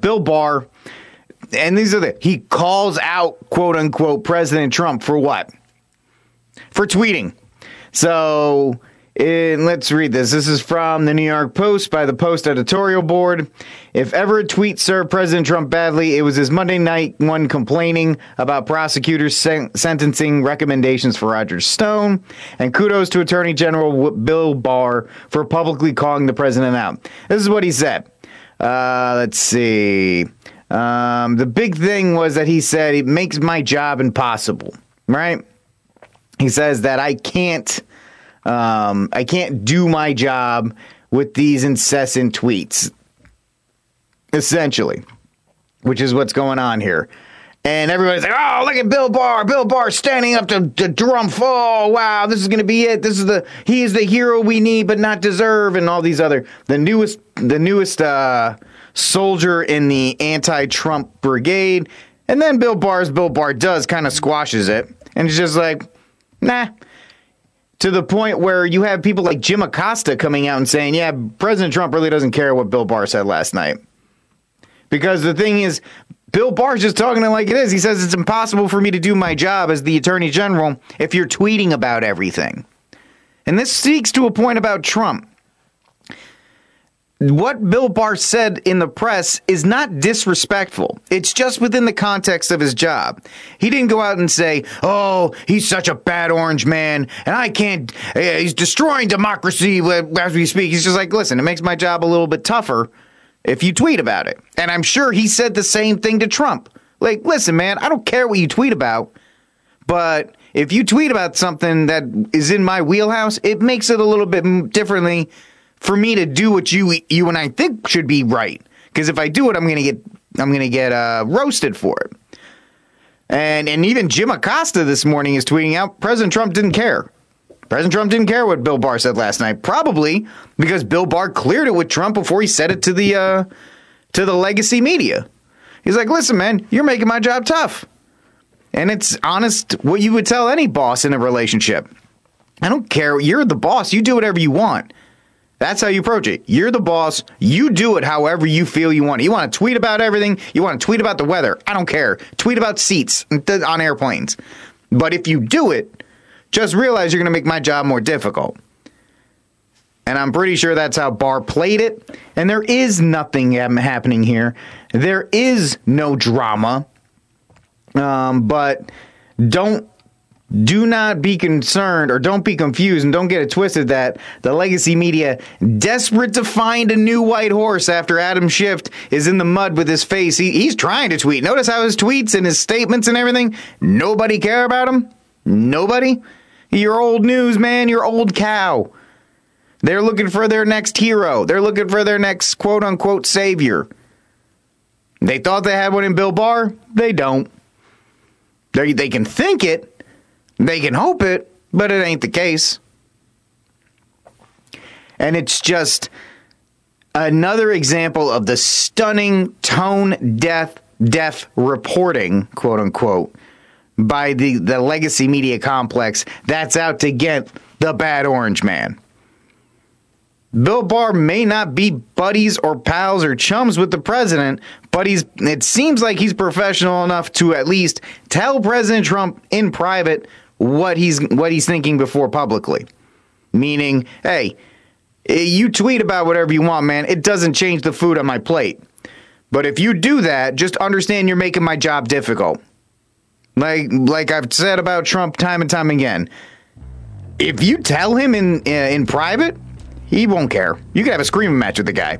Bill Barr, and these are the he calls out quote unquote President Trump for what? For tweeting. So and let's read this. This is from the New York Post by the Post editorial board. If ever a tweet served President Trump badly, it was his Monday night one complaining about prosecutors sen- sentencing recommendations for Roger Stone. And kudos to Attorney General Bill Barr for publicly calling the president out. This is what he said. Uh, let's see. Um, the big thing was that he said it makes my job impossible, right? He says that I can't um, I can't do my job with these incessant tweets, essentially, which is what's going on here. And everybody's like, oh, look at Bill Barr. Bill Barr standing up to, to Trump. Oh, wow, this is going to be it. This is the, he is the hero we need but not deserve. And all these other, the newest, the newest, uh, soldier in the anti Trump brigade. And then Bill Barr's Bill Barr does kind of squashes it. And it's just like, nah, to the point where you have people like Jim Acosta coming out and saying, yeah, President Trump really doesn't care what Bill Barr said last night. Because the thing is, Bill Barr's just talking it like it is. He says it's impossible for me to do my job as the Attorney General if you're tweeting about everything. And this speaks to a point about Trump what Bill Barr said in the press is not disrespectful. It's just within the context of his job. He didn't go out and say, "Oh, he's such a bad orange man, and I can't. Uh, he's destroying democracy as we speak." He's just like, "Listen, it makes my job a little bit tougher if you tweet about it." And I'm sure he said the same thing to Trump. Like, "Listen, man, I don't care what you tweet about, but." If you tweet about something that is in my wheelhouse, it makes it a little bit differently for me to do what you you and I think should be right. Because if I do it, I'm gonna get I'm gonna get uh, roasted for it. And and even Jim Acosta this morning is tweeting out President Trump didn't care. President Trump didn't care what Bill Barr said last night, probably because Bill Barr cleared it with Trump before he said it to the uh, to the legacy media. He's like, "Listen, man, you're making my job tough." And it's honest what you would tell any boss in a relationship. I don't care. You're the boss. You do whatever you want. That's how you approach it. You're the boss. You do it however you feel you want. You want to tweet about everything. You want to tweet about the weather. I don't care. Tweet about seats on airplanes. But if you do it, just realize you're going to make my job more difficult. And I'm pretty sure that's how Barr played it. And there is nothing happening here. There is no drama. Um, but don't do not be concerned or don't be confused and don't get it twisted that the legacy media desperate to find a new white horse after Adam Schiff is in the mud with his face. He, he's trying to tweet. Notice how his tweets and his statements and everything, nobody care about him? Nobody? You're old news, man. You're old cow. They're looking for their next hero. They're looking for their next quote unquote savior. They thought they had one in Bill Barr. They don't. They, they can think it, they can hope it, but it ain't the case. And it's just another example of the stunning tone deaf deaf reporting, quote unquote, by the, the legacy media complex that's out to get the bad orange man. Bill Barr may not be buddies or pals or chums with the president, but he's it seems like he's professional enough to at least tell President Trump in private what he's what he's thinking before publicly. Meaning, hey, you tweet about whatever you want, man. It doesn't change the food on my plate. But if you do that, just understand you're making my job difficult. Like like I've said about Trump time and time again. If you tell him in uh, in private, he won't care. You can have a screaming match with the guy.